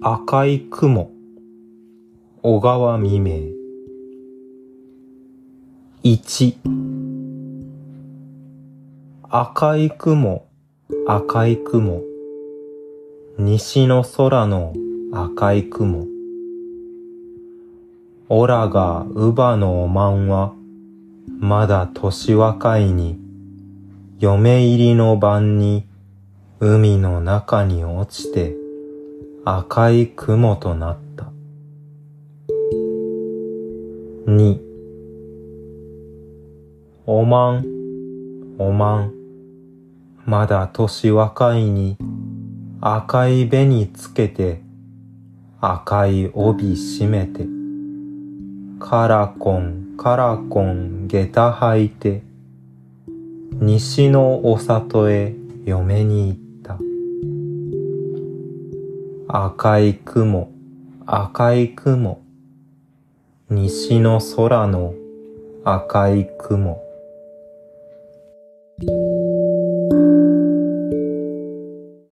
赤い雲、小川未明。一、赤い雲、赤い雲、西の空の赤い雲。オラが乳母のおまんは、まだ年若いに、嫁入りの晩に、海の中に落ちて、赤い雲となった。二、おまん、おまん、まだ年若いに、赤い紅つけて、赤い帯締めて、カラコン、カラコン、下駄履いて、西のお里へ嫁に行った。赤い雲、赤い雲、西の空の赤い雲。